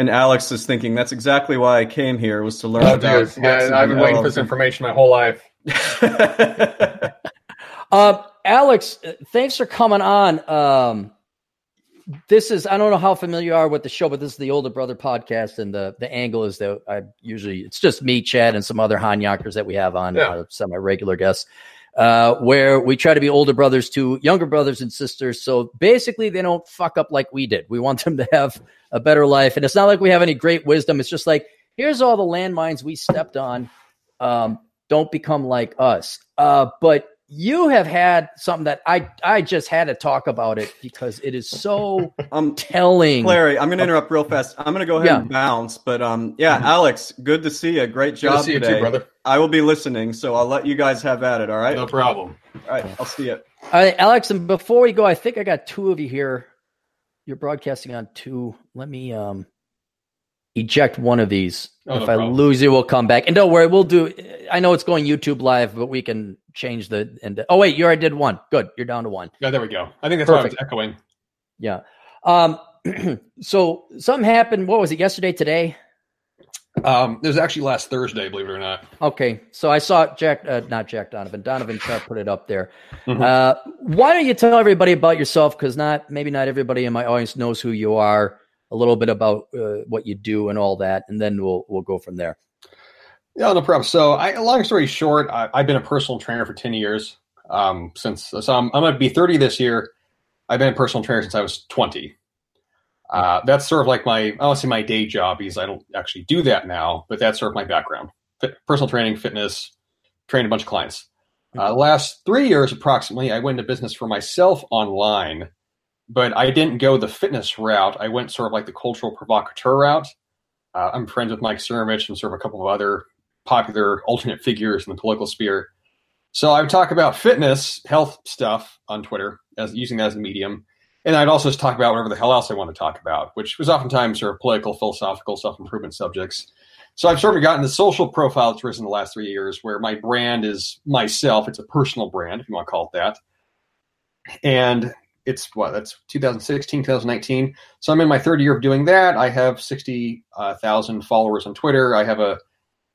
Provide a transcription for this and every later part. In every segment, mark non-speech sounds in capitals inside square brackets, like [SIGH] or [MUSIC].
And Alex is thinking that's exactly why I came here was to learn Oh, about. dude, yeah, I've been waiting for this information my whole life. [LAUGHS] Uh, Alex, uh, thanks for coming on. Um, this is I don't know how familiar you are with the show, but this is the older brother podcast, and the the angle is that I usually it's just me, Chad, and some other Han Yonkers that we have on Yeah. uh, semi regular guests, uh, where we try to be older brothers to younger brothers and sisters. So basically, they don't fuck up like we did. We want them to have a better life, and it's not like we have any great wisdom. It's just like here's all the landmines we stepped on. Um, don't become like us. Uh, but you have had something that I I just had to talk about it because it is so [LAUGHS] um, telling. Larry, I'm going to interrupt real fast. I'm going to go ahead Yeah. and bounce, but um, yeah, Alex, good to see you. Great Good job to see you today. too, brother. I will be listening, so I'll let you guys have at it. All right. No problem. All right. I'll see you. All right, Alex, and before we go, I think I got two of you here. You're broadcasting on two. Let me um eject one of these. Oh, no if I problem. lose you, we'll come back. And don't worry, we'll do. I know it's going YouTube live, but we can change the. And oh wait, you already did one. Good, you're down to one. Yeah, there we go. I think that's why I was Perfect. echoing. Yeah. Um. [CLEARS THROAT] so something happened. What was it? Yesterday, today. Um, it was actually last Thursday, believe it or not. Okay, so I saw Jack, uh, not Jack Donovan, Donovan Sharp put it up there. Mhm. Uh, why don't you tell everybody about yourself? Because not maybe not everybody in my audience knows who you are. A little bit about uh, what you do and all that, and then we'll we'll go from there. Yeah, no problem. So, I, long story short, I, I've been a personal trainer for ten years. Um, since so I'm, I'm going to be thirty this year. I've been a personal trainer since I was twenty. Uh, that's sort of like my I don't say my day job because I don't actually do that now, but that's sort of my background: Fit, personal training, fitness, trained a bunch of clients. Uh, last three years, approximately, I went into business for myself online, but I didn't go the fitness route. I went sort of like the cultural provocateur route. Uh, I'm friends with Mike Cernovich and sort of a couple of other popular alternate figures in the political sphere. So I would talk about fitness, health stuff on Twitter, as using that as a medium, and I'd also just talk about whatever the hell else I want to talk about, which was oftentimes sort of political, philosophical, self improvement subjects. So I've sort of gotten the social profile that's risen the last three years, where my brand is myself. It's a personal brand, if you want to call it that, and it's what that's 2016, 2019. So I'm in my third year of doing that. I have 60,000 uh, followers on Twitter. I have a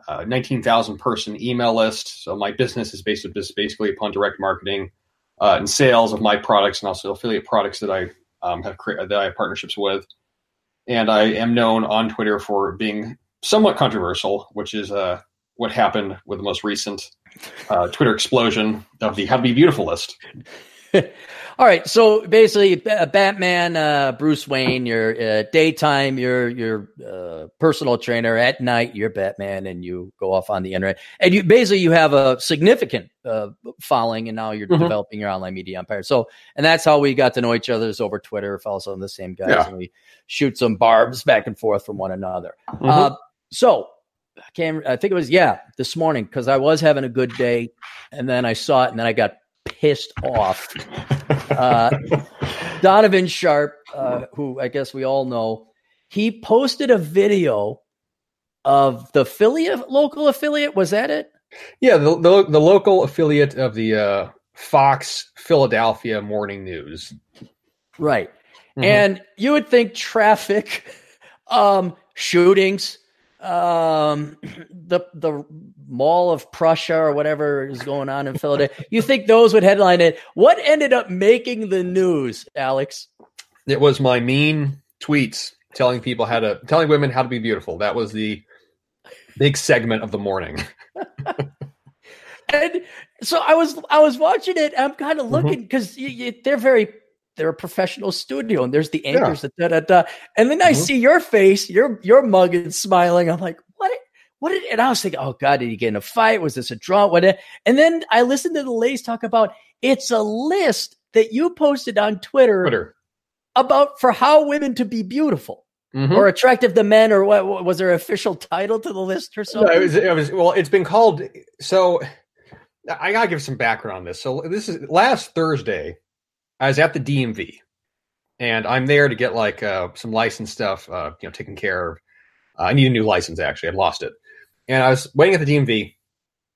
uh, 19,000 person email list. So my business is based basically upon direct marketing uh, and sales of my products and also affiliate products that I um, have cre- that I have partnerships with. And I am known on Twitter for being somewhat controversial, which is uh, what happened with the most recent uh, Twitter explosion of the "How to Be Beautiful" list. [LAUGHS] All right, so basically, Ba- Batman, uh, Bruce Wayne. You're uh, daytime, you're you're uh, personal trainer. At night, you're Batman, and you go off on the internet. And you basically you have a significant uh, following, and now you're Mhm. developing your online media empire. So, and that's how we got to know each other is over Twitter. Follow some of the same guys, Yeah. and we shoot some barbs back and forth from one another. Mhm. Uh, so I can't. I think it was yeah this morning because I was having a good day, and then I saw it, and then I got pissed off. Uh, Donovan Sharp, uh, who I guess we all know, he posted a video of the affiliate, local affiliate. Was that it? Yeah, the, the the local affiliate of the uh, Fox Philadelphia Morning News. Right. Mhm. And you would think traffic, [LAUGHS] um, shootings, um, [CLEARS THROAT] the the Mall of Prussia or whatever is going on in Philadelphia. You think those would headline it? What ended up making the news, Alex? It was my mean tweets telling people how to telling women how to be beautiful. That was the big segment of the morning. [LAUGHS] And so I was I was watching it. I'm kind Mm-hmm. of looking because they're very they're a professional studio, and there's the anchors that da da da. And then I Mhm. see your face, your your mug is smiling. I'm like, what? What did? And I was thinking, oh god, did he get in a fight? Was this a draw? What? And then I listened to the ladies talk about it's a list that you posted on Twitter, Twitter. about for how women to be beautiful Mhm. or attractive to men, or what? Was there an official title to the list or No, it was, it was well. It's been called. So I gotta give some background on this. So this is last Thursday. I was at the DMV, and I'm there to get like uh, some license stuff, uh, you know, taken care of. Uh, I need a new license. Actually, I lost it, and I was waiting at the DMV,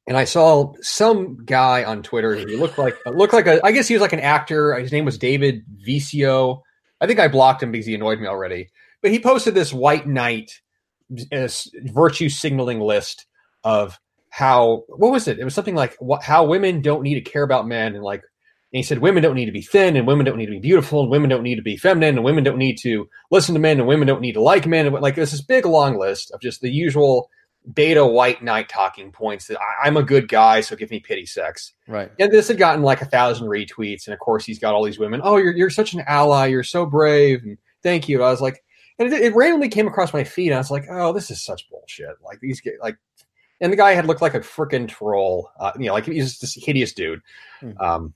and I saw some guy on Twitter. He looked like looked like a. I guess he was like an actor. His name was David Vicio. I think I blocked him because he annoyed me already. but he posted this white knight uh, virtue signaling list of how what was it? It was something like how women don't need to care about men, and like he said women don't need to be thin, and women don't need to be beautiful, and women don't need to be feminine, and women don't need to listen to men, and women don't need to like men, and like there's this big long list of just the usual beta white knight talking points that I, am a good guy, so give me pity sex. Right. And this had gotten like a thousand retweets, and of course he's got all these women. Oh, you're you're such an ally. You're so brave, and thank you. I was like, and it, it randomly came across my feed. And I was like, oh, this is such bullshit. Like these get like, and the guy had looked like a freaking troll. Uh, you know, like he's just this hideous dude. Hmm. Um,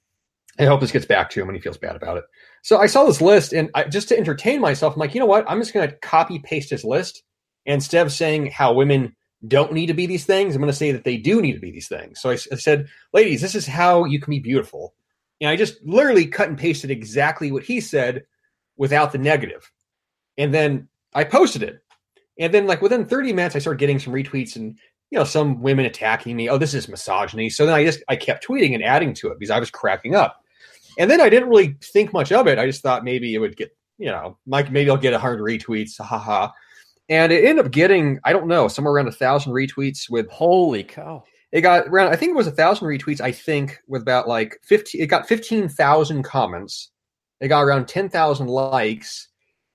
I hope this gets back to him when he feels bad about it. So I saw this list, and I, just to entertain myself, I'm like, you know what? I'm just going to copy paste his list instead of saying how women don't need to be these things. I'm going to say that they do need to be these things. So I, I said, ladies, this is how you can be beautiful. And I just literally cut and pasted exactly what he said without the negative. And then I posted it. And then, like, within 30 minutes, I started getting some retweets and, you know, some women attacking me. Oh, this is misogyny. So then I just, I kept tweeting and adding to it because I was cracking up. And then I didn't really think much of it. I just thought maybe it would get, you know, like maybe I'll get 100 retweets. Ha ha and it ended up getting I don't know somewhere around a thousand retweets with holy cow. It got around I think it was a thousand retweets I think with about like fifteen it got fifteen thousand comments. It got around ten thousand likes,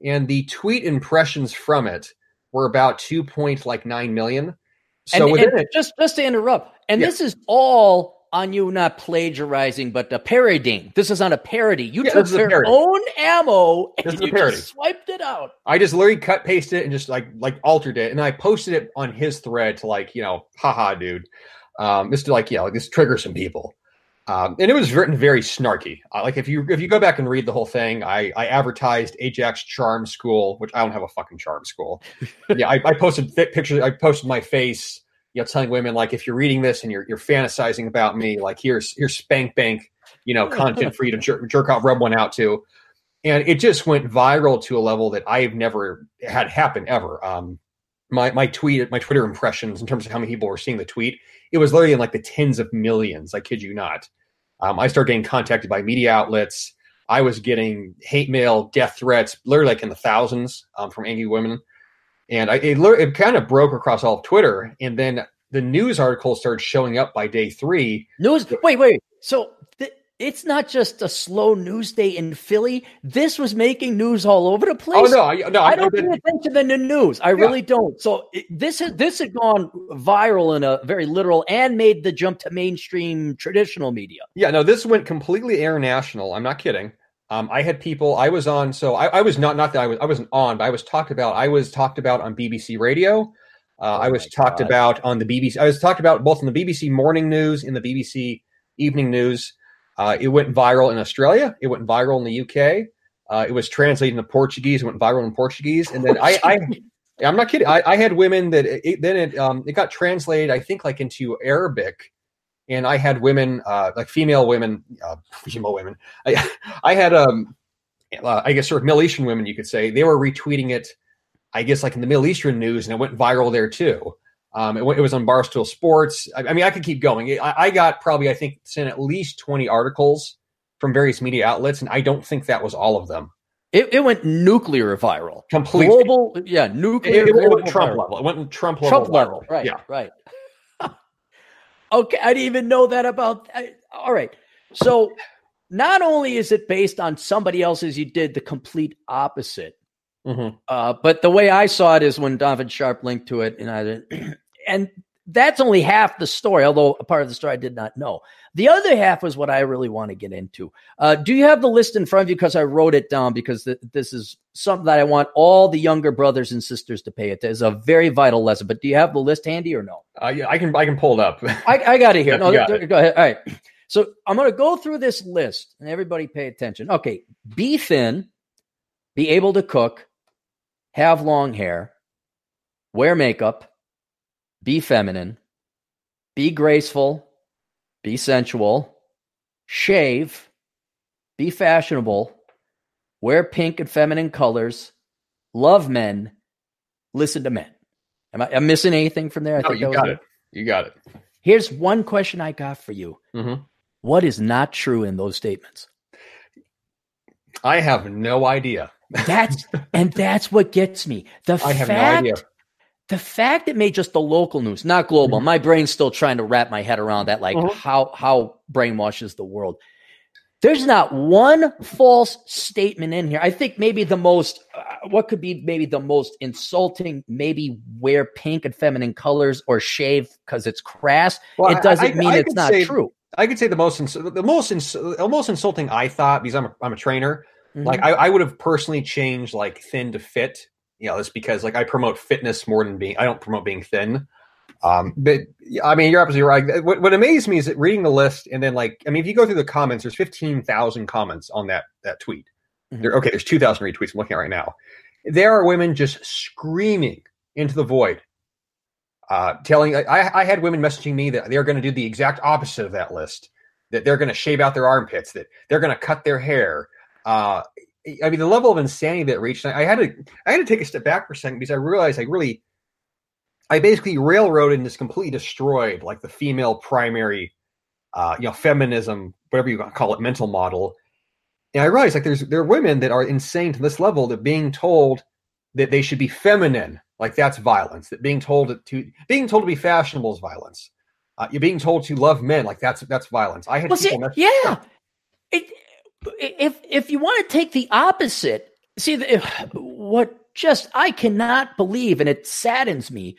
and the tweet impressions from it were about two point like nine million. So and, and it, just just to interrupt, and yeah. this is all on you not plagiarizing, but a parodying. This is on a parody. You yeah, took your own ammo and you just swiped it out. I just literally cut pasted it and just like like altered it, and I posted it on his thread to like you know, haha, dude. Um, this to like yeah, like this triggers some people. Um, and it was written very snarky. Uh, like if you if you go back and read the whole thing, I I advertised AJ's Charm School, which I don't have a fucking charm school. [LAUGHS] yeah, I, I posted pictures. I posted my face you know, telling women like, if you're reading this and you're you're fantasizing about me, like here's here's spank bank, you know, content for you to jerk, off, rub one out to, and it just went viral to a level that I've never had happen ever. Um, my my tweet, my Twitter impressions in terms of how many people were seeing the tweet, it was literally in like the tens of millions. I kid you not. Um, I started getting contacted by media outlets. I was getting hate mail, death threats, literally like in the thousands um, from angry women and I, it, it kind of broke across all of Twitter. And then the news article started showing up by day three. News. Wait, wait. So th- it's not just a slow news day in Philly. This was making news all over the place. Oh no, I, no, I, I don't pay attention to the news. I yeah. really don't. So it, this has this had gone viral in a very literal and made the jump to mainstream traditional media. Yeah, no, this went completely international. I'm not kidding. Um, I had people. I was on. So I, I, was not. Not that I was. I wasn't on, but I was talked about. I was talked about on BBC Radio. Uh, oh I was talked God. about on the BBC. I was talked about both in the BBC Morning News in the BBC Evening News. Uh, it went viral in Australia. It went viral in the UK. Uh, it was translated into Portuguese. It went viral in Portuguese, and then I, I [LAUGHS] I'm not kidding. I, I had women that it, then it um, it got translated. I think like into Arabic and I had women, uh, like female women, uh, [LAUGHS] female women. I, I had, um, uh, I guess, sort of Middle Eastern women, you could say, they were retweeting it. I guess, like in the Middle Eastern news, and it went viral there too. Um, it, it, was on Barstool Sports. I, I, mean, I could keep going. I, I got probably, I think, sent at least twenty articles from various media outlets, and I don't think that was all of them. It, it went nuclear viral. Completely. Global, yeah, nuclear. It, it went Trump viral. level. It went Trump level. Trump level, right? Yeah, right. Okay, I didn't even know that about. I, all right, so not only is it based on somebody else's, you did the complete opposite. Mm-hmm. Uh, but the way I saw it is when Donovan Sharp linked to it, and I [CLEARS THROAT] and that's only half the story. Although a part of the story I did not know. The other half was what I really want to get into. Uh, do you have the list in front of you? Because I wrote it down because th- this is something that I want all the younger brothers and sisters to pay it. It's a very vital lesson. But do you have the list handy or no? Uh, yeah, I can. I can pull it up. [LAUGHS] I, I got it here. no, th- it. go ahead. All right. So I'm going to go through this list, and everybody pay attention. Okay, be thin, be able to cook, have long hair, wear makeup, be feminine, be graceful be sensual, shave, be fashionable, wear pink and feminine colors, love men, listen to men. Am I am missing anything from there? I no, think you got it. You got it. Here's one question I got for you. Mm-hmm. What is not true in those statements? I have no idea. That's [LAUGHS] and that's what gets me. The I have fact no idea. The fact it made just the local news, not global. Mhm. My brain's still trying to wrap my head around that, like Mhm. how how brainwashes the world. There's not one false statement in here. I think maybe the most, uh, what could be maybe the most insulting, maybe wear pink and feminine colors or shave because it's crass. Well, it doesn't I- I- mean I it's not say- true. I could say the most ins- the most ins- the most insulting I thought because I'm a, I'm a trainer. Mhm. Like I, I would have personally changed like thin to fit. You know, just because like I promote fitness more than being. I don't promote being thin. Um, but I mean, you're absolutely right. What, what amazed me is that reading the list and then like, I mean, if you go through the comments, there's 15,000 comments on that that tweet. Mhm. There, okay, there's 2,000 retweets. I'm looking at right now. There are women just screaming into the void, uh, telling. I, I had women messaging me that they're going to do the exact opposite of that list. That they're going to shave out their armpits. That they're going to cut their hair. Uh, I mean, the level of insanity that reached. I had to. I had to take a step back for a second because I realized I really I basically railroaded and just completely destroyed like the female primary, uh, you know, feminism, whatever you call it, mental model. And I realized like there's there are women that are insane to this level that being told that they should be feminine, like that's violence. That being told to being told to be fashionable is violence. Uh, you're being told to love men, like that's that's violence. I had Well, see, people mess- yeah. It, if if you want to take the opposite, see the, if, what just I cannot believe, and it saddens me,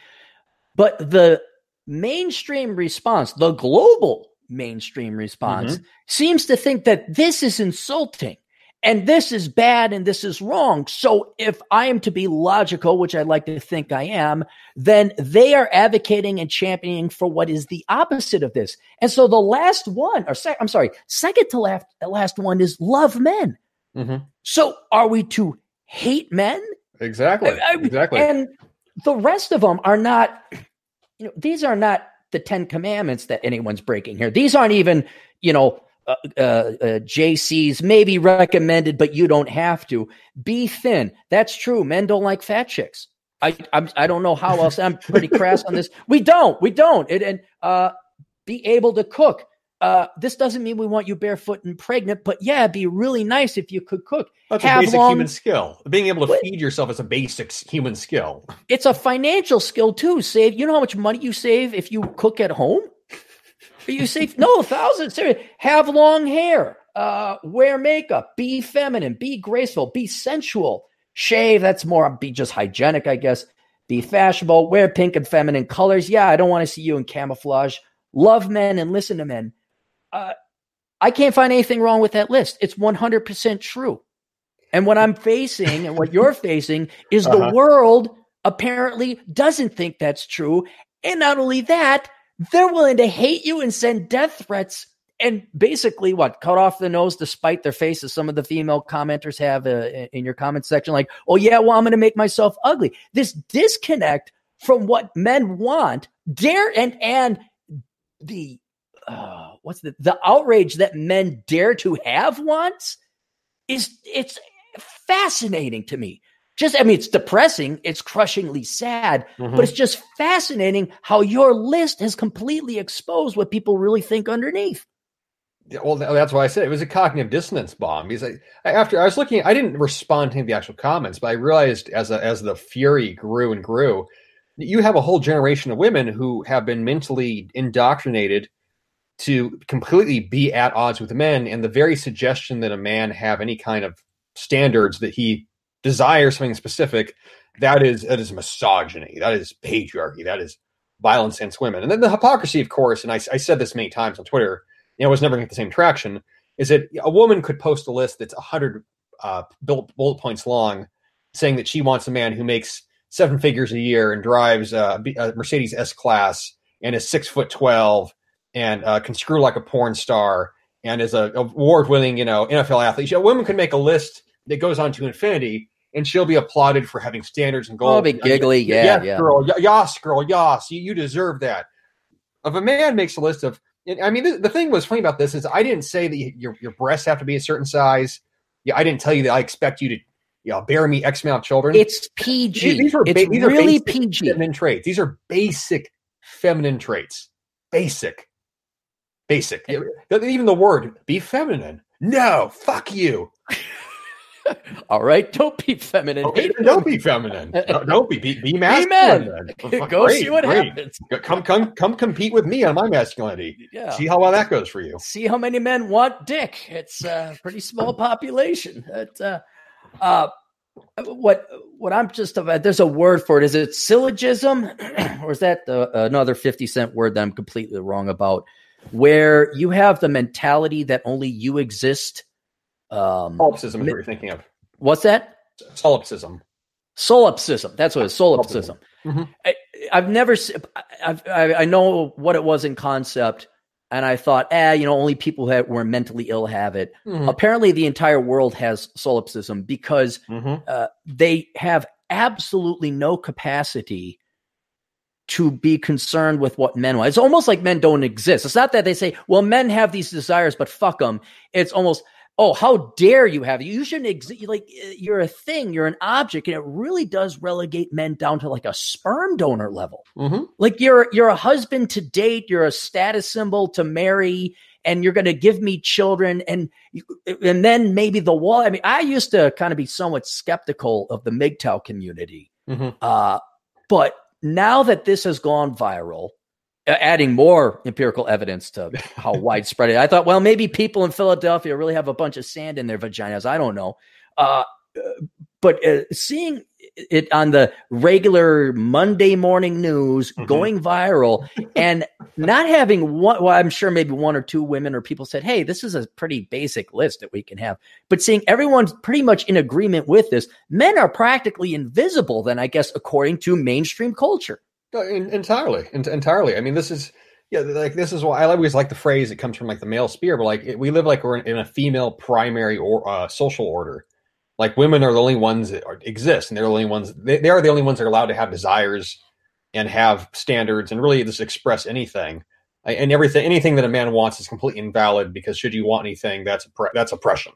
but the mainstream response, the global mainstream response, mm-hmm. seems to think that this is insulting. And this is bad and this is wrong. So if I am to be logical, which I like to think I am, then they are advocating and championing for what is the opposite of this. And so the last one, or sec- I'm sorry, second to last, last one is love men. Mhm. So are we to hate men? Exactly. I- I- exactly. And the rest of them are not, you know, these are not the 10 commandments that anyone's breaking here. These aren't even, you know, uh, uh, uh, JC's maybe recommended, but you don't have to. Be thin. That's true. Men don't like fat chicks. I I'm, I don't know how else. I'm pretty crass on this. [LAUGHS] We don't. We don't. It, and uh, be able to cook. Uh, this doesn't mean we want you barefoot and pregnant, but yeah, it'd be really nice if you could cook. That's have a basic long- human skill. Being able to feed yourself is a basic human skill. It's a financial skill too. Save. You know how much money you save if you cook at home? You save no thousands. Serious. Have long hair. Uh, wear makeup. Be feminine. Be graceful. Be sensual. Shave. That's more. Be just hygienic, I guess. Be fashionable. Wear pink and feminine colors. Yeah, I don't want to see you in camouflage. Love men and listen to men. Uh, I can't find anything wrong with that list. It's one hundred percent true. And what I'm facing and what you're facing is the Uh-huh. world apparently doesn't think that's true. And not only that, they're willing to hate you and send death threats and basically what cut off the nose to spite their faces. Some of the female commenters have uh, in your comment section, like, oh, yeah, well, I'm going to make myself ugly. This disconnect from what men want, dare, and, and the, uh, what's the, the outrage that men dare to have wants is, it's fascinating to me. Just, I mean, it's depressing. It's crushingly sad, Mm-hmm. but it's just fascinating how your list has completely exposed what people really think underneath. Yeah, well, that's why I said it was a cognitive dissonance bomb. Because I, after I was looking, I didn't respond to any of the actual comments, but I realized as a, as the fury grew and grew, you have a whole generation of women who have been mentally indoctrinated to completely be at odds with men, and the very suggestion that a man have any kind of standards that he desires something specific, that is that is misogyny, that is patriarchy, that is violence against women, and then the hypocrisy, of course. And I, I said this many times on Twitter you know, was never going to get the same traction, is that a woman could post a list that's 100 uh, bullet, points long saying that she wants a man who makes seven figures a year and drives a, a Mercedes S Class and is six foot 12 and uh, can screw like a porn star and is a award winning, you know, NFL athlete. A woman could make a list that goes on to infinity and she'll be applauded for having standards and goals. Oh, be giggly. Yeah, yes, yeah. girl. Y- Yas, girl. Yas. You, you deserve that. If a man makes a list of, I mean, the, the thing was funny about this is I didn't say that you, your your breasts have to be a certain size. Yeah, I didn't tell you that I expect you to, you know, bear me X amount of children. It's PG. These are ba- it's these really PG. feminine traits. These are basic feminine traits. Basic. Basic. Eh. Even the word be feminine. No, fuck you. [LAUGHS] [LAUGHS] All right, don't be feminine. Okay, don't be feminine. [LAUGHS] No, Don't be be, be masculine. men. then. [LAUGHS] Go Great, see what great. happens. Come come come compete with me on my masculinity. Yeah. See how well that goes for you. see how many men want dick. It's a pretty small population. It, uh, uh, what what I'm just about there's a word for it. Is it syllogism, [CLEARS THROAT] or is that the, another fifty cent word that I'm completely wrong about? Where you have the mentality that only you exist. Um, Solipsism is what you're thinking of. what's that? Solipsism. Solipsism. That's what it is. Solipsism. Mhm. I, I've never. I've, I, I know what it was in concept, and I thought, ah, you know, only people who were mentally ill have it. Mhm. Apparently, the entire world has solipsism because Mhm. uh, they have absolutely no capacity to be concerned with what men want. It's almost like men don't exist. It's not that they say, well, men have these desires, but fuck them. It's almost, oh, how dare you have? You shouldn't exist. Like, uh, you're a thing, you're an object. And it really does relegate men down to like a sperm donor level. Mhm. Like, you're, you're a husband to date, you're a status symbol to marry. And you're going to give me children, and and then maybe the wall. I mean, I used to kind of be somewhat skeptical of the MGTOW community, Mhm. uh, but now that this has gone viral, adding more empirical evidence to how [LAUGHS] widespread it, I thought, well, maybe people in Philadelphia really have a bunch of sand in their vaginas. I don't know. Uh, uh, but uh, seeing it on the regular Monday morning news Mhm. going viral and not having one, well, I'm sure maybe one or two women or people said, Hey, this is a pretty basic list that we can have. But seeing everyone's pretty much in agreement with this, men are practically invisible, then I guess, according to mainstream culture. No, en- entirely, en- entirely. I mean, this is yeah, like this is why I always like the phrase. It comes from like the male spear, but like it, we live like we're in, in a female primary or uh, social order. Like women are the only ones that are, exist, and they're the only ones. They, they are the only ones that are allowed to have desires and have standards and really just express anything. And everything, anything that a man wants is completely invalid because should you want anything, that's that's oppression.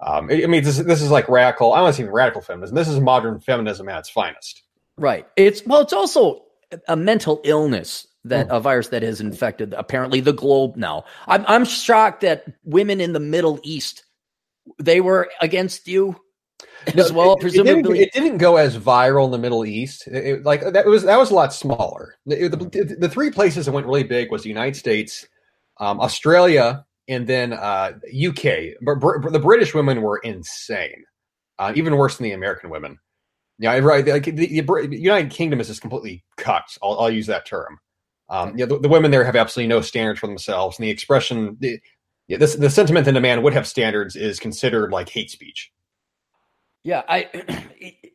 Um, I I mean, this, this is like radical. I don't want to say radical feminism. This is modern feminism at its finest. Right. It's well, it's also a mental illness that a virus that has infected apparently the globe now. I'm I'm shocked that women in the Middle East they were against you as well, it, it presumably. didn't, it didn't go as viral in the Middle East. It- it- like that was that was a lot smaller. The, the, the three places that went really big was the United States, um, Australia, and then uh, UK. But Br- the British women were insane, uh, even worse than the American women. Yeah, right. Like the, the United Kingdom is just completely cut. I'll, I'll use that term. Um, yeah, the, the women there have absolutely no standards for themselves, and the expression, the, yeah, this, the sentiment that a man would have standards is considered like hate speech. Yeah, I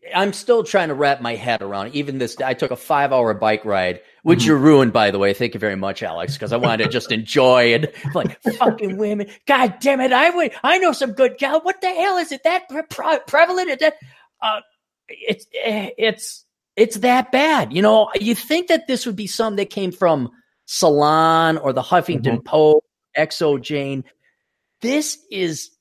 [CLEARS THROAT] I'm still trying to wrap my head around even this. I took a five hour bike ride, which Mhm. you ruined, by the way. Thank you very much, Alex, because I wanted to just enjoy it. Like fucking women, god damn it! I would, I know some good gal. What the hell is it that pre- prevalent? Is that uh, it's it's it's that bad. You know, you think that this would be something that came from Salon or the Huffington Post, XOJane. This is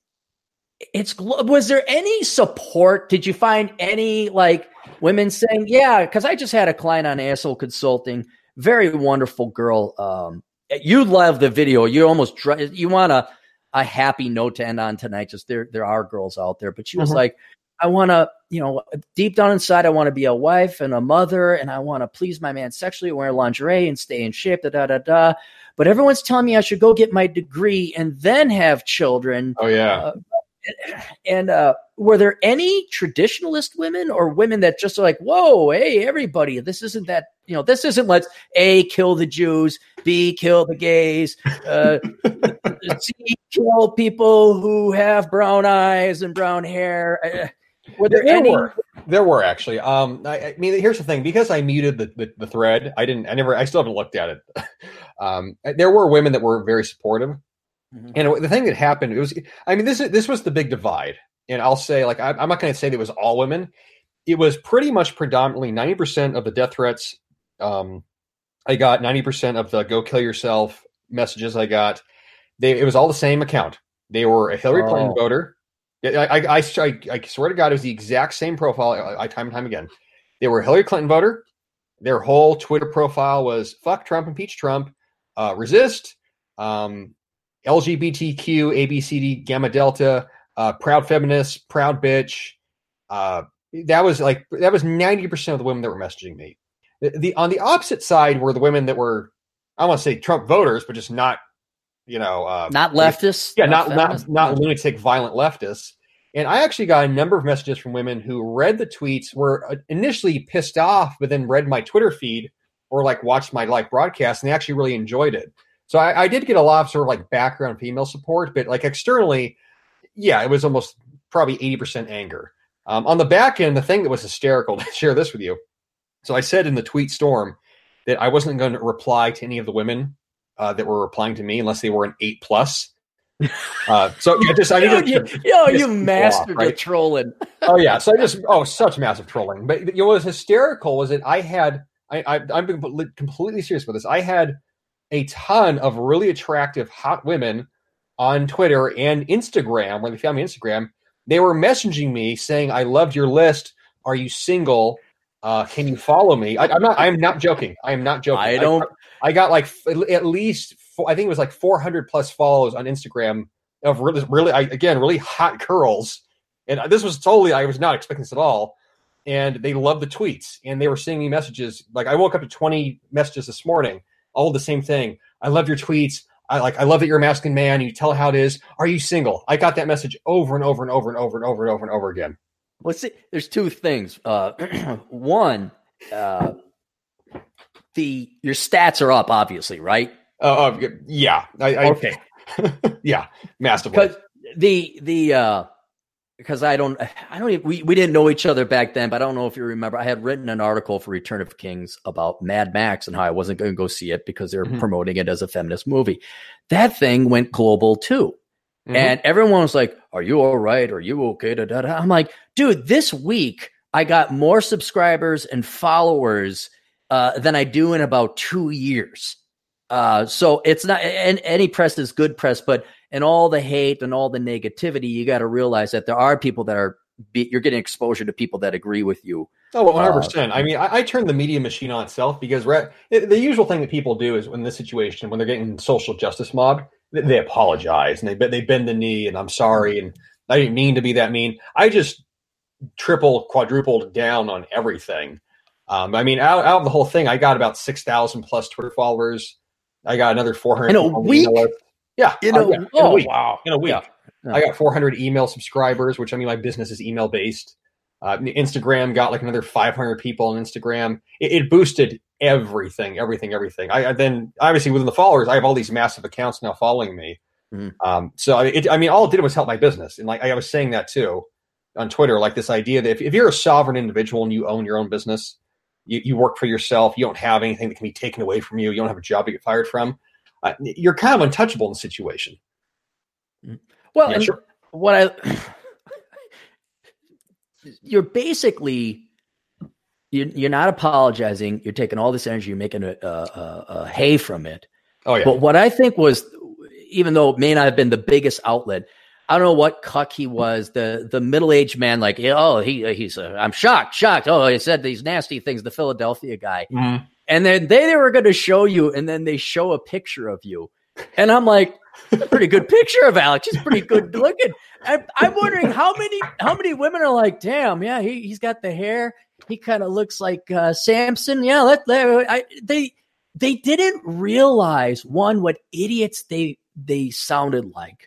it's was there any support did you find any like women saying yeah because i just had a client on asshole consulting very wonderful girl um you love the video you almost you want a a happy note to end on tonight just there there are girls out there but she was Mhm. like i want to you know deep down inside i want to be a wife and a mother and i want to please my man sexually wear lingerie and stay in shape da da da da but everyone's telling me i should go get my degree and then have children Oh yeah. Uh, and uh, were there any traditionalist women or women that just are like, whoa, hey, everybody, this isn't that, you know, this isn't let's A, kill the Jews, B, kill the gays, uh, [LAUGHS] C, kill people who have brown eyes and brown hair. Were there, There any? were. There were actually. Um, I, I mean, here's the thing: because I muted the, the, the thread, I didn't. I never. I still haven't looked at it. [LAUGHS] um, there were women that were very supportive, Mhm. and the thing that happened it was. I mean, this is this was the big divide, and I'll say, like, I, I'm not going to say that it was all women. It was pretty much predominantly ninety percent of the death threats. Um, I got ninety percent of the "go kill yourself" messages. I got. They it was all the same account. They were a Hillary Clinton Oh. voter. I, I, I, I, swear to God, it was the exact same profile. I, I time and time again. They were a Hillary Clinton voter. Their whole Twitter profile was "fuck Trump, impeach Trump, uh, resist, um, LGBTQ, ABCD, Gamma Delta, uh, proud feminist, proud bitch. Uh, that was like that was ninety percent of the women that were messaging me. The, the on the opposite side were the women that were I want to say Trump voters, but just not you know uh, not leftists. Yeah, not not not lunatic violent leftists. And I actually got a number of messages from women who read the tweets, were uh, initially pissed off, but then read my Twitter feed or like watched my live broadcast, and they actually really enjoyed it. So I, I did get a lot of sort of like background female support, but like externally, yeah, it was almost probably eighty percent anger. Um, on the back end, the thing that was hysterical [LAUGHS] to share this with you. So I said in the tweet storm that I wasn't going to reply to any of the women uh, that were replying to me unless they were an eight plus. [LAUGHS] Uh, so yeah, just I yo, you, yo, you mastered off, right? the trolling. oh yeah, so I just oh such massive trolling. But you know, what was hysterical was that I had I, I I'm being completely serious with this. I had a ton of really attractive hot women on Twitter and Instagram when they found me Instagram. They were messaging me saying, "I loved your list. Are you single? Uh, can you follow me?" I, am not. I'm not joking. I am not joking. I don't. I, I got like at least I think it was like 400 plus follows on Instagram of really, really, I, again, really hot girls. And this was totally, I was not expecting this at all. And they loved the tweets and they were sending me messages. Like I woke up to 20 messages this morning, all the same thing. I love your tweets. I like, I love that you're a masculine man. You tell how it is. Are you single? I got that message over and over and over and over and over and over and over again. Let's see. There's two things. Uh, [CLEARS THROAT] one, uh, the your stats are up, obviously, right? Uh, uh yeah. I, I, okay. [LAUGHS] yeah, massively. Because the the uh, because I don't I don't even, we we didn't know each other back then, but I don't know if you remember. I had written an article for Return of Kings about Mad Max and how I wasn't going to go see it because they were mm-hmm. promoting it as a feminist movie. That thing went global too. Mm-hmm. And everyone was like, Are you all right? Are you okay? Da, da, da. I'm like, dude, this week I got more subscribers and followers uh, than I do in about two years. Uh, so it's not and any press is good press, but and all the hate and all the negativity, you got to realize that there are people that are be, you're getting exposure to people that agree with you. Oh, 100 uh, percent. I mean, I, I, turn the media machine on itself because the usual thing that people do is in this situation when they're getting social justice mob, they, apologize and they they bend the knee and I'm sorry and I didn't mean to be that mean. I just triple quadrupled down on everything. Um, I mean, out, out of the whole thing, I got about six thousand plus Twitter followers. I got another 400 in a week. Yeah, in a, oh, yeah, in oh, a week. wow, in a week. Yeah. I got 400 email subscribers, which I mean, my business is email based. Uh, Instagram got like another 500 people on Instagram. It, it boosted everything, everything, everything. I, I, then obviously within the followers, I have all these massive accounts now following me. Mm-hmm. Um, so it, I mean, all it did was help my business, and like I was saying that too on Twitter, like this idea that if, if you're a sovereign individual and you own your own business, you, you work for yourself, you don't have anything that can be taken away from you, you don't have a job to get fired from uh, you're kind of untouchable in the situation. Mm-hmm. Well, yeah, sure. what I you're basically you're, you're not apologizing. You're taking all this energy, you're making a, a, a, a hay from it. Oh yeah. But what I think was, even though it may not have been the biggest outlet, I don't know what cuck he was. The the middle aged man, like oh he he's uh, I'm shocked, shocked. Oh, he said these nasty things. The Philadelphia guy. Mm-hmm. And then they, they were going to show you, and then they show a picture of you. And I'm like, pretty good picture of Alex. He's pretty good looking. I, am wondering how many how many women are like, damn, yeah, he, he's got the hair. He kind of looks like uh, Samson. Yeah, let, let I, they they didn't realize one what idiots they they sounded like,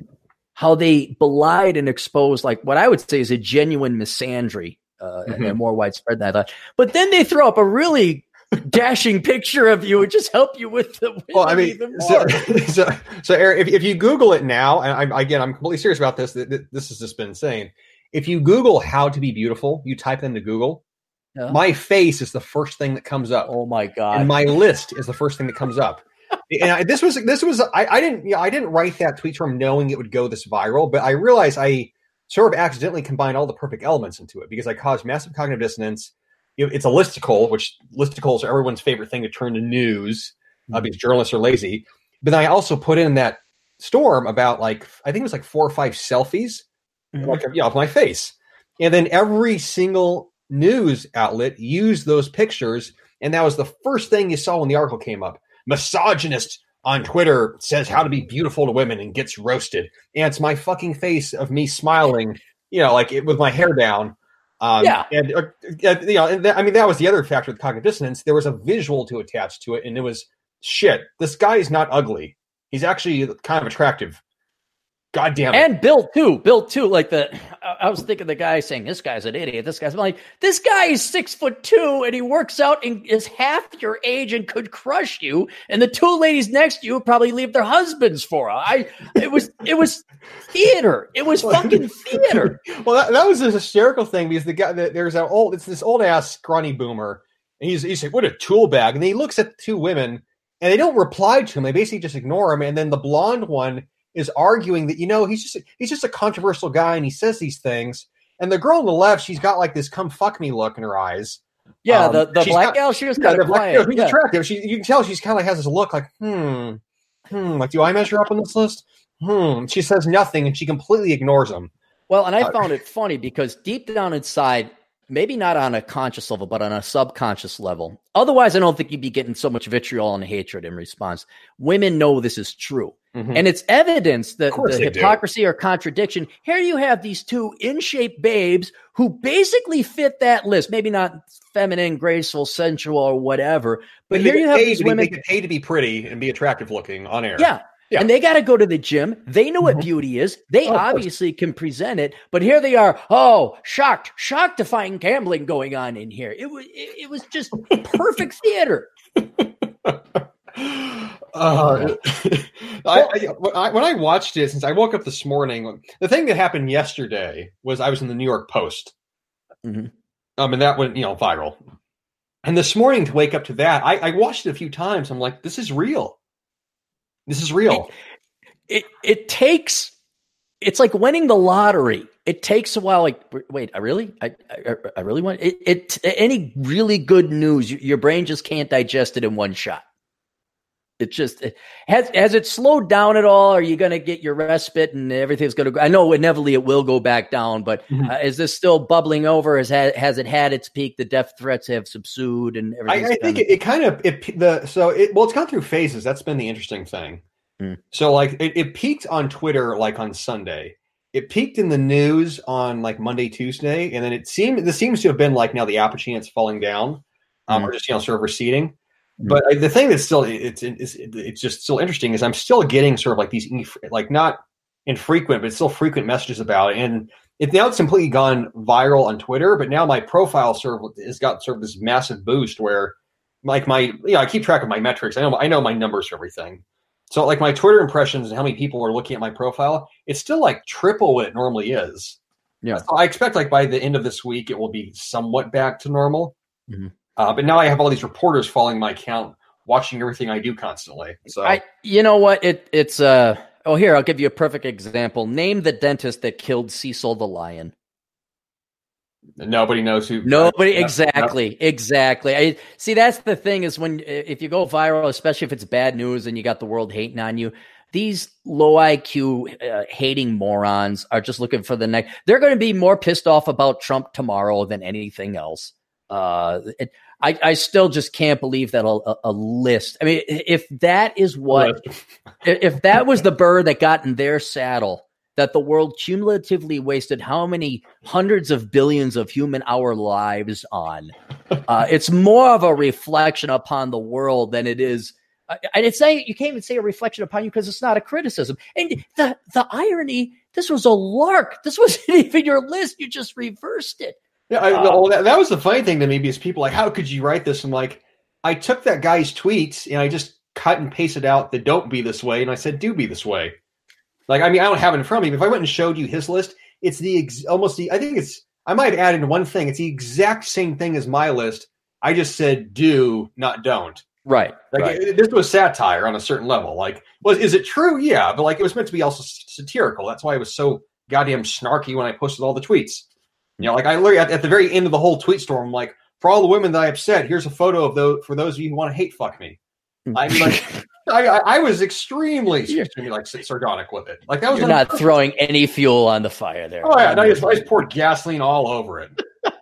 how they belied and exposed like what I would say is a genuine misandry uh, mm-hmm. and more widespread than I thought. But then they throw up a really dashing picture of you would just help you with the. [LAUGHS] Well, I mean, so, [LAUGHS] so, so, Eric, if, if you Google it now, and I, again, I'm completely serious about this. This has just been insane. If you Google how to be beautiful, you type into Google. Yeah. My face is the first thing that comes up. Oh my god! And my list is the first thing that comes up. [LAUGHS] and I, this was this was I, I didn't yeah, I didn't write that tweet from knowing it would go this viral, but I realized I sort of accidentally combined all the perfect elements into it because I caused massive cognitive dissonance it's a listicle, which listicles are everyone's favorite thing to turn to news uh, mm-hmm. because journalists are lazy. But then I also put in that storm about like I think it was like four or five selfies, mm-hmm. like yeah, of my face, and then every single news outlet used those pictures, and that was the first thing you saw when the article came up. Misogynist on Twitter says how to be beautiful to women and gets roasted. And it's my fucking face of me smiling, you know, like it, with my hair down. Um, Yeah. And, uh, you know, and that, I mean, that was the other factor with cognitive dissonance. There was a visual to attach to it, and it was shit. This guy is not ugly. He's actually kind of attractive. God damn it. And built too, built too. Like the, I was thinking the guy saying this guy's an idiot. This guy's I'm like this guy is six foot two and he works out and is half your age and could crush you. And the two ladies next to you would probably leave their husbands for her. I, it was, it was theater. It was [LAUGHS] fucking theater. well, that, that was a hysterical thing because the guy that there's an old it's this old ass scrawny boomer, and he's he's like, "What a tool bag!" And he looks at the two women, and they don't reply to him. They basically just ignore him. And then the blonde one is arguing that you know he's just he's just a controversial guy, and he says these things. And the girl on the left, she's got like this "come fuck me" look in her eyes. Yeah, Um, the, the black got- gal, she was Yeah, kind of black quiet. Yeah. attractive. She, you can tell she's kind of like has this look like, hmm, hmm, like, do I measure up on this list? Hmm. She says nothing, and she completely ignores him. Well, and I Uh, found it funny because deep down inside, maybe not on a conscious level, but on a subconscious level. Otherwise, I don't think you'd be getting so much vitriol and hatred in response. Women know this is true. Mhm. And it's evidence that the they do. hypocrisy or contradiction. Here you have these two in shape babes who basically fit that list. Maybe not feminine, graceful, sensual, or whatever. But here you have these to be- women. They get paid to be pretty and be attractive looking on air. Yeah. Yeah. And they got to go to the gym. They know what Mhm. beauty is. They Oh, obviously can present it, but here they are. Oh, shocked, shocked to find gambling going on in here. It was, it, it was just [LAUGHS] perfect theater. [LAUGHS] Uh, [LAUGHS] I, I, when I watched it, since I woke up this morning, the thing that happened yesterday was I was in the New York Post, Mhm. um, and that went you know viral. And this morning to wake up to that, I, I watched it a few times. I'm like, this is real. This is real. It it takes. It's like winning the lottery. It takes a while. Like, wait, I really, I, I, I really want it. It any really good news, your brain just can't digest it in one shot. It just it, has has it slowed down at all? Are you going to get your respite and everything's going to go? I know inevitably it will go back down, but Mhm. uh, is this still bubbling over? Has ha- has it had its peak? The death threats have subsued, and I, everything. I think it, it kind of it the so it well it's gone through phases. That's been the interesting thing. Hmm. So like it, it peaked on Twitter like on Sunday. It peaked in the news on like Monday, Tuesday, and then it seemed this seems to have been like now the apple chance falling down, um, Hmm. or just you know sort of receding. But uh, the thing that's still it's it's it's just still interesting is I'm still getting sort of like these like not infrequent but still frequent messages about it, and it now it's completely gone viral on Twitter. But now my profile sort of has got sort of this massive boost where like my you know I keep track of my metrics. I know I know my numbers for everything. So like my Twitter impressions and how many people are looking at my profile, it's still like triple what it normally is. Yeah. So I expect like by the end of this week it will be somewhat back to normal. Mhm. Uh, but now I have all these reporters following my account, watching everything I do constantly. So I, you know what? It it's uh. Oh, here I'll give you a perfect example. Name the dentist that killed Cecil the lion. nobody knows who. Nobody, Yep, exactly, exactly. I see. That's the thing is when if you go viral, especially if it's bad news and you got the world hating on you, these low IQ uh, hating morons are just looking for the next. They're going to be more pissed off about Trump tomorrow than anything else. Uh, it, I, I still just can't believe that a, a, list. I mean, if that is what, if that was the bird that got in their saddle, that the world cumulatively wasted how many hundreds of billions of human hour lives on. Uh, [LAUGHS] it's more of a reflection upon the world than it is. uh, And it's saying you can't even say a reflection upon you because it's not a criticism. And the the irony, this was a lark. This wasn't [LAUGHS] even your list. You just reversed it. Yeah, I, Uh, well, that, that was the funny thing to me because people like, how could you write this? I'm like, I took that guy's tweets and I just cut and pasted out the don't be this way, and I said do be this way. Like, I mean, I don't have it in front of me. But if I went and showed you his list, it's the ex- almost the. I think it's. I might add in one thing. It's the exact same thing as my list. I just said do, not don't. Right. Like right. it- this was satire on a certain level. Like, was is it true? Yeah, but like it was meant to be also satirical. That's why it was so goddamn snarky when I posted all the tweets. You know, like I literally at, at the very end of the whole tweet storm, I'm like, for all the women that I upset, here's a photo of those for those of you who want to hate fuck me. Hmm. I mean, like, [LAUGHS] I, I, I was extremely, like sardonic with it. Like that was You're not purpose. throwing any fuel on the fire there. Oh yeah, I just, I just poured gasoline all over it.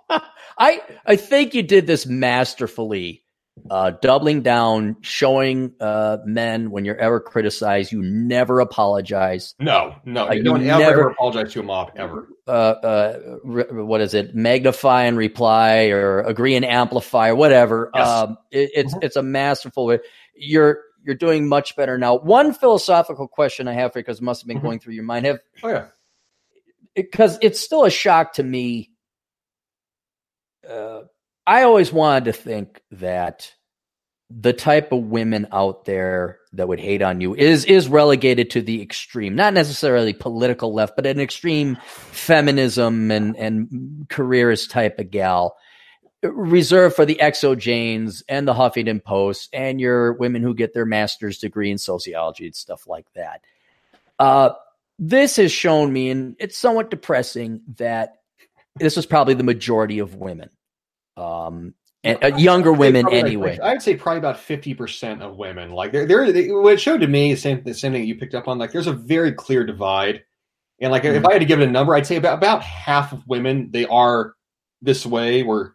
[LAUGHS] I I think you did this masterfully uh, doubling down, showing uh, men when you're ever criticized, you never apologize. No, no, Like, you don't ever, never- ever apologize to a mob ever. Uh, uh, re- what is it? Magnify and reply, or agree and amplify, or whatever. Yes. Um, it, it's Mhm. it's a masterful. way. You're you're doing much better now. One philosophical question I have for you because it must have been Mhm. going through your mind. Have Oh yeah, because it's still a shock to me. Uh, I always wanted to think that the type of women out there that would hate on you is is relegated to the extreme, not necessarily political left, but an extreme feminism and and careerist type of gal, reserved for the XOJanes and the Huffington Post and your women who get their master's degree in sociology and stuff like that. Uh, this has shown me, and it's somewhat depressing, that this is probably the majority of women, um, and uh, younger women Probably anyway. I'd say probably about fifty percent of women. Like they're, they're what it showed to me the same the same thing you picked up on. Like there's a very clear divide, and like if Mm-hmm. I had to give it a number, I'd say about about half of women they are this way where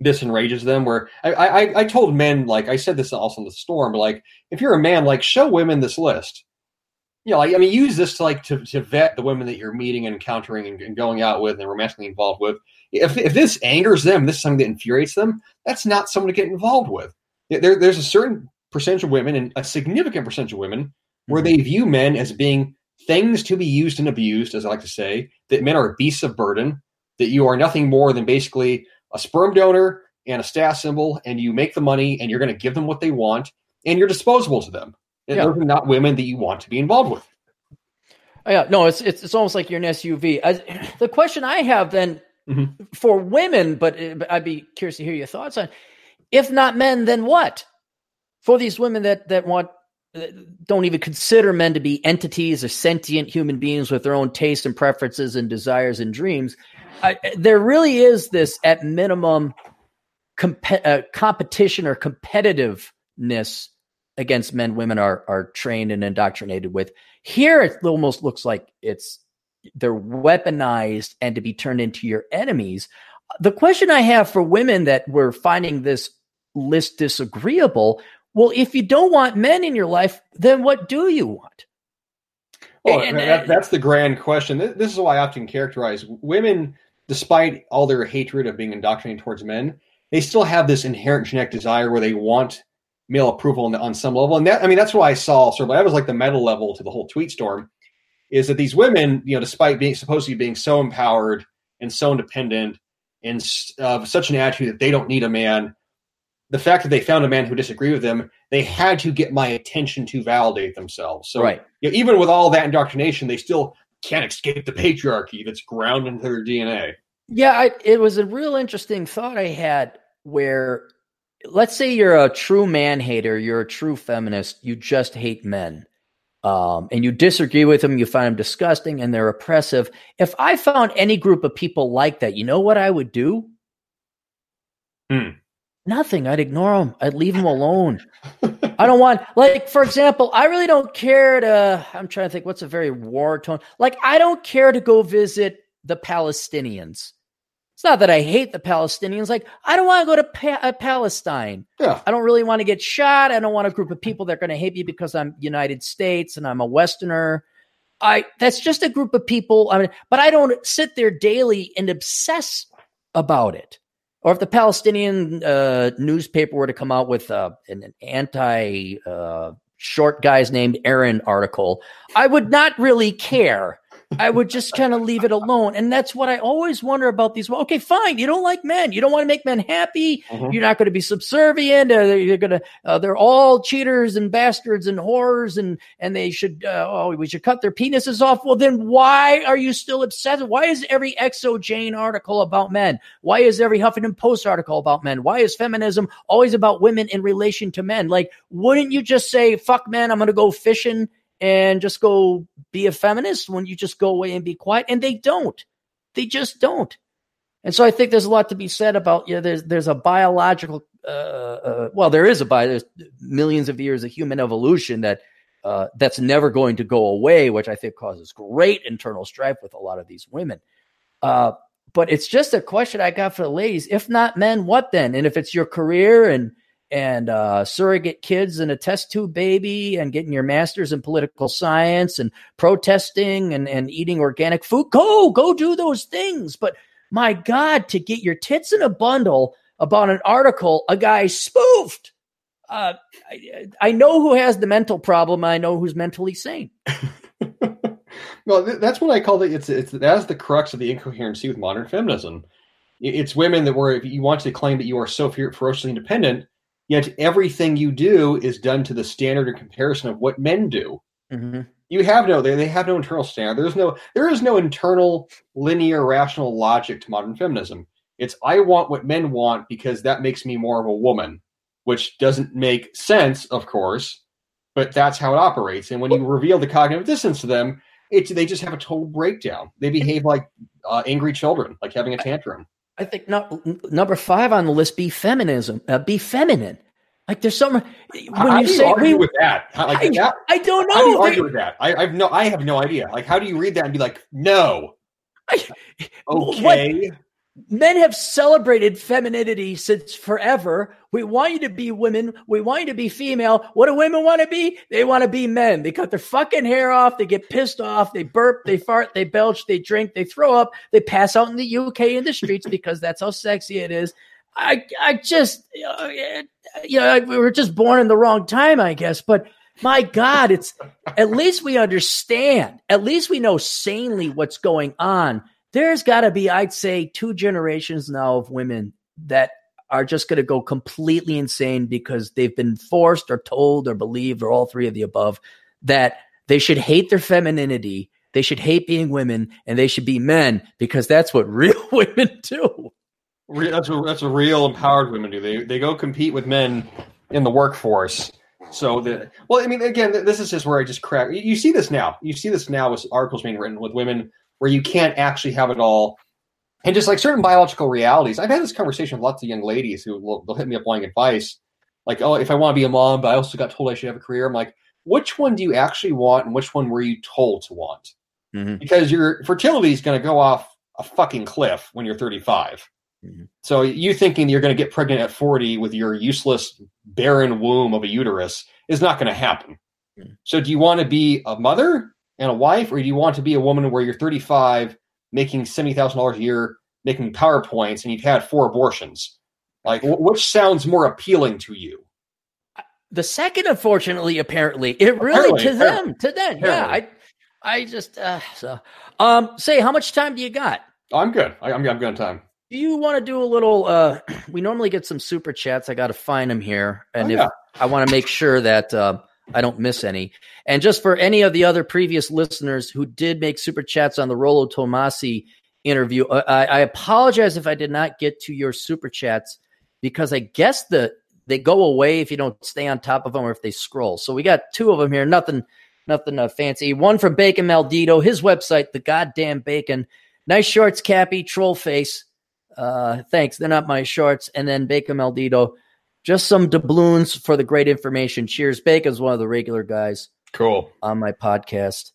this enrages them. Where I I, I told men like I said this also in the storm, but like if you're a man, like show women this list. You know, like I mean, use this to like to, to vet the women that you're meeting and encountering and, and going out with and romantically involved with. If if this angers them, this is something that infuriates them. That's not someone to get involved with. There, there's a certain percentage of women and a significant percentage of women where mm-hmm. they view men as being things to be used and abused, as I like to say, that men are beasts of burden, that you are nothing more than basically a sperm donor and a status symbol, and you make the money and you're going to give them what they want, and you're disposable to them. And Yeah. those are not women that you want to be involved with. Yeah, no, it's it's it's almost like you're an SUV. I, [CLEARS THROAT] the question I have then Mhm. for women, but, uh, I'd be curious to hear your thoughts on. If not men, then what? For these women that that want uh, don't even consider men to be entities or sentient human beings with their own tastes and preferences and desires and dreams, I, there really is this at minimum comp- uh, competition or competitiveness against men women are are trained and indoctrinated with. Here, it almost looks like it's they're weaponized and to be turned into your enemies. The question I have for women that were finding this list disagreeable, well, if you don't want men in your life, then what do you want? Well, And- that, uh, that's the grand question. This, this is why I often characterize women, despite all their hatred of being indoctrinated towards men, they still have this inherent genetic desire where they want male approval on, on some level. And that, I mean, that's why I saw. Sort of, that was like the meta level to the whole tweet storm. Is that these women, you know, despite being supposedly being so empowered and so independent and of such an attitude that they don't need a man, the fact that they found a man who disagreed with them, they had to get my attention to validate themselves. So right. you know, even with all that indoctrination, they still can't escape the patriarchy that's ground into their DNA. Yeah, I, it was a real interesting thought I had where, let's say you're a true man hater, you're a true feminist, you just hate men, um, and you disagree with them, you find them disgusting and they're oppressive. If I found any group of people like that, you know what I would do? Hmm. Nothing. I'd ignore them. I'd leave them alone. I don't want, like, for example, I really don't care to. I'm trying to think what's a very war tone. Like, I don't care to go visit the Palestinians. It's not that I hate the Palestinians. Like, I don't want to go to pa- uh, Palestine. Yeah. I don't really want to get shot. I don't want a group of people that are going to hate me because I'm United States and I'm a Westerner. I that's just a group of people. I mean, but I don't sit there daily and obsess about it. Or if the Palestinian uh, newspaper were to come out with uh, an, an anti uh, short guys named Aaron article, I would not really care. I would just kind of leave it alone. And that's what I always wonder about these. Well, okay, fine. You don't like men. You don't want to make men happy. Mhm. You're not going to be subservient. Uh, you're going to. Uh, they're all cheaters and bastards and whores, and and they should. Uh, oh, we should cut their penises off. Well, then why are you still obsessed? Why is every XOJane article about men? Why is every Huffington Post article about men? Why is feminism always about women in relation to men? Like, wouldn't you just say, "Fuck men, I'm going to go fishing"? And just go be a feminist when you just go away and be quiet. And they don't. They just don't. And so I think there's a lot to be said about you know, there's there's a biological uh, uh, well there is a bio there's millions of years of human evolution that uh, that's never going to go away, which I think causes great internal strife with a lot of these women. Uh, but it's just a question I got for the ladies. If not men, what then? And if it's your career and and uh, surrogate kids and a test tube baby and getting your master's in political science and protesting and, and eating organic food. Go, go do those things. But my God, to get your tits in a bundle about an article a guy spoofed. Uh, I, I know who has the mental problem. I know who's mentally sane. [LAUGHS] well, that's what I call it. It's, it's that's the crux of the incoherency with modern feminism. It's women that were, if you want to claim that you are so ferociously independent, yet everything you do is done to the standard or comparison of what men do. Mm-hmm. You have no, they, they have no internal standard. There's no, there is no internal linear rational logic to modern feminism. It's I want what men want because that makes me more of a woman, which doesn't make sense, of course, but that's how it operates. And when you reveal the cognitive dissonance to them, it's they just have a total breakdown. They behave like uh, angry children, like having a tantrum. I think no, number five on the list be feminism, uh, be feminine. Like there's some when how you do say argue with that, like I, that, I don't know. how do you They- argue with that? I, I've no, I have no idea. Like, how do you read that and be like, no, I- okay, Men have celebrated femininity since forever. We want you to be women. We want you to be female. What do women want to be? They want to be men. They cut their fucking hair off. They get pissed off. They burp. They fart. They belch. They drink. They throw up. They pass out in the UK in the streets because that's how sexy it is. I, I just, uh, you know, we were just born in the wrong time, I guess. But my God, it's at least we understand. At least we know sanely what's going on there's got to be, I'd say, two generations now of women that are just going to go completely insane because they've been forced or told or believed or all three of the above that they should hate their femininity, they should hate being women, and they should be men because that's what [LAUGHS] real women do. That's what that's what real empowered women do. They they go compete with men in the workforce. So the well, I mean, again, this is just where I just crack. You, you see this now. You see this now with articles being written with women where you can't actually have it all. And just like certain biological realities, I've had this conversation with lots of young ladies who will they'll hit me up wanting advice, like, oh, if I want to be a mom, but I also got told I should have a career. I'm like, which one do you actually want, and which one were you told to want? Mhm. Because your fertility is going to go off a fucking cliff when you're 35. Mhm. So you thinking you're going to get pregnant at 40 with your useless barren womb of a uterus is not going to happen. Mhm. So do you want to be a mother and a wife, or do you want to be a woman where you're 35, making seventy thousand dollars a year, making powerpoints, and you've had four abortions? Like, wh- which sounds more appealing to you? The second, unfortunately, apparently, it really Apparently, to them, apparently. to them. Yeah, I, I just uh, so um, say, how much time do you got? I'm good. I, I'm, I'm good on time. Do you want to do a little? Uh, [CLEARS THROAT] we normally get some super chats. I got to find them here, and Oh, if yeah. I want to make sure that uh, I don't miss any. And just for any of the other previous listeners who did make super chats on the Rollo Tomassi interview, I, I apologize if I did not get to your super chats because I guess the they go away if you don't stay on top of them or if they scroll. So we got two of them here. Nothing, nothing uh, fancy. One from Bacon Maldito, his website, the goddamn bacon. Nice shorts, Cappy, troll face. Uh, thanks. They're not my shorts. And then Bacon Maldito, just some doubloons for the great information. Cheers. Bacon's one of the regular guys Cool. on my podcast.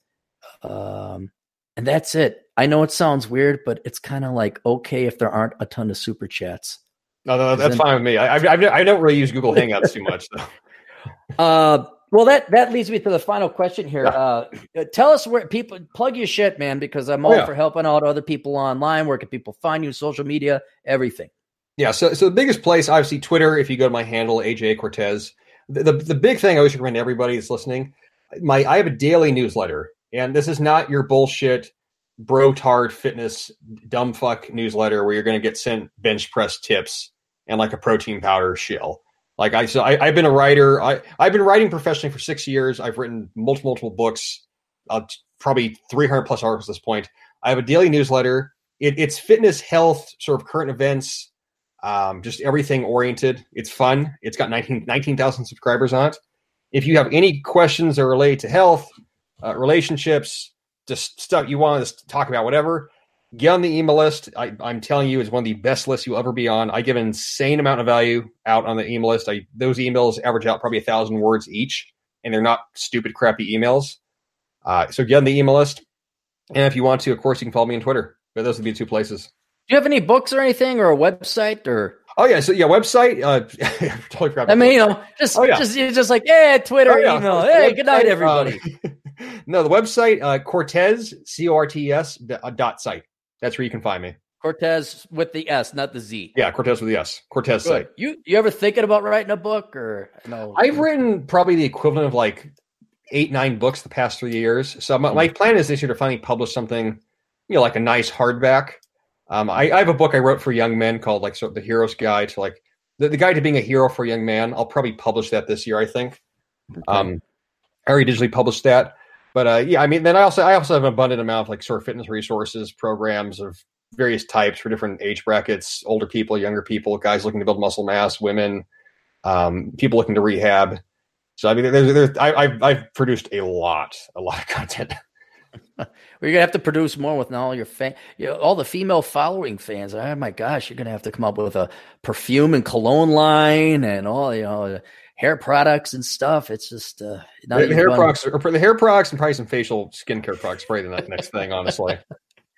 Um, and that's it. I know it sounds weird, but it's kind of like okay if there aren't a ton of super chats. No, no, that's Then- fine with me. I, I've, I've, don't really use Google Hangouts too much, though. [LAUGHS] Uh, well, that that leads me to the final question here. Uh, tell us where people plug your shit, man, because I'm all Oh, yeah. for helping out other people online. Where can people find you? Social media, everything. Yeah, so so the biggest place, obviously, Twitter. If you go to my handle, AJ Cortes, the, the the big thing I always recommend to everybody that's listening, my I have a daily newsletter, and this is not your bullshit bro tard fitness dumb fuck newsletter where you're going to get sent bench press tips and like a protein powder shill. Like I so I, I've been a writer. I I've been writing professionally for six years. I've written multiple multiple books, uh, probably 300 plus articles at this point. I have a daily newsletter. It, it's fitness, health, sort of current events, um, just everything oriented. It's fun. It's got 19 19,000 subscribers on it. If you have any questions that relate to health, uh, relationships, just stuff you want to talk about, whatever, get on the email list. I, I'm telling you, it's one of the best lists you'll ever be on. I give an insane amount of value out on the email list. I, those emails average out probably a thousand words each, and they're not stupid, crappy emails. Uh, so get on the email list. And if you want to, of course, you can follow me on Twitter. But those would be two places. Do you have any books or anything, or a website, or Oh yeah, so yeah, website. Uh, [LAUGHS] totally forgot. I mean, you know, just Oh, yeah. just you're just like, yeah, Twitter, Oh, yeah. email. Hey, good night, everybody. um, [LAUGHS] no, the website uh, Cortes C O R T E S uh, dot site. That's where you can find me. Cortes with the S, not the Z. Yeah, Cortes with the S. Cortes Good. site. You you ever thinking about writing a book or no? I've written probably the equivalent of like eight, nine books the past three years. So my, my plan is this year to finally publish something, you know, like a nice hardback. Um, I, I have a book I wrote for young men called like sort of the hero's guide to like the, the guide to being a hero for a young man. I'll probably publish that this year, I think. Um, I already digitally published that, but uh, yeah, I mean, then I also I also have an abundant amount of like sort of fitness resources, programs of various types for different age brackets, older people, younger people, guys looking to build muscle mass, women, um, people looking to rehab. So I mean, there's, there's I, I've I've produced a lot, a lot of [LAUGHS] content. [LAUGHS] You're gonna have to produce more with all your fan, you know, all the female following fans. Oh my gosh, you're gonna have to come up with a perfume and cologne line and all you know hair products and stuff. It's just uh, The, hair products, or the hair products, and probably some facial skincare products. Probably the next thing, honestly.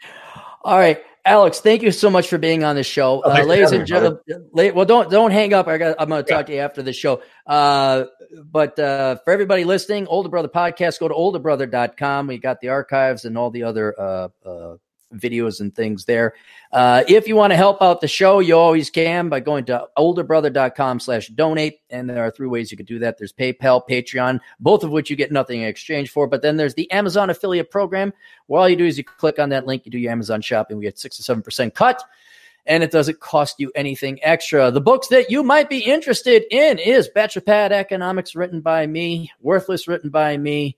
[LAUGHS] All right, Alex, thank you so much for being on the show, Oh, uh, ladies and gentlemen. Well, don't don't hang up. I got. I'm going to talk to you after the show. Uh, but uh, for everybody listening, Older Brother Podcast, go to olderbrother.com. We got the archives and all the other uh, uh, videos and things there. Uh, if you want to help out the show, you always can by going to olderbrother.com slash donate. And there are three ways you could do that. There's PayPal, Patreon, both of which you get nothing in exchange for. But then there's the Amazon affiliate program where all you do is you click on that link, you do your Amazon shopping, we get six to seven percent cut, and it doesn't cost you anything extra. The books that you might be interested in is Bachelor Pad Economics, written by me, Worthless, written by me,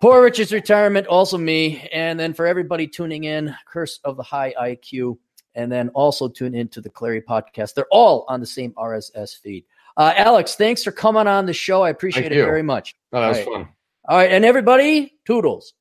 Poor Richard's Retirement, also me, and then for everybody tuning in, Curse of the High IQ, and then also tune into the Clarey podcast. They're all on the same RSS feed. Uh, Alex, thanks for coming on the show. I appreciate Thank it you. very much. Oh, that was Right. fun. All right, and everybody, toodles.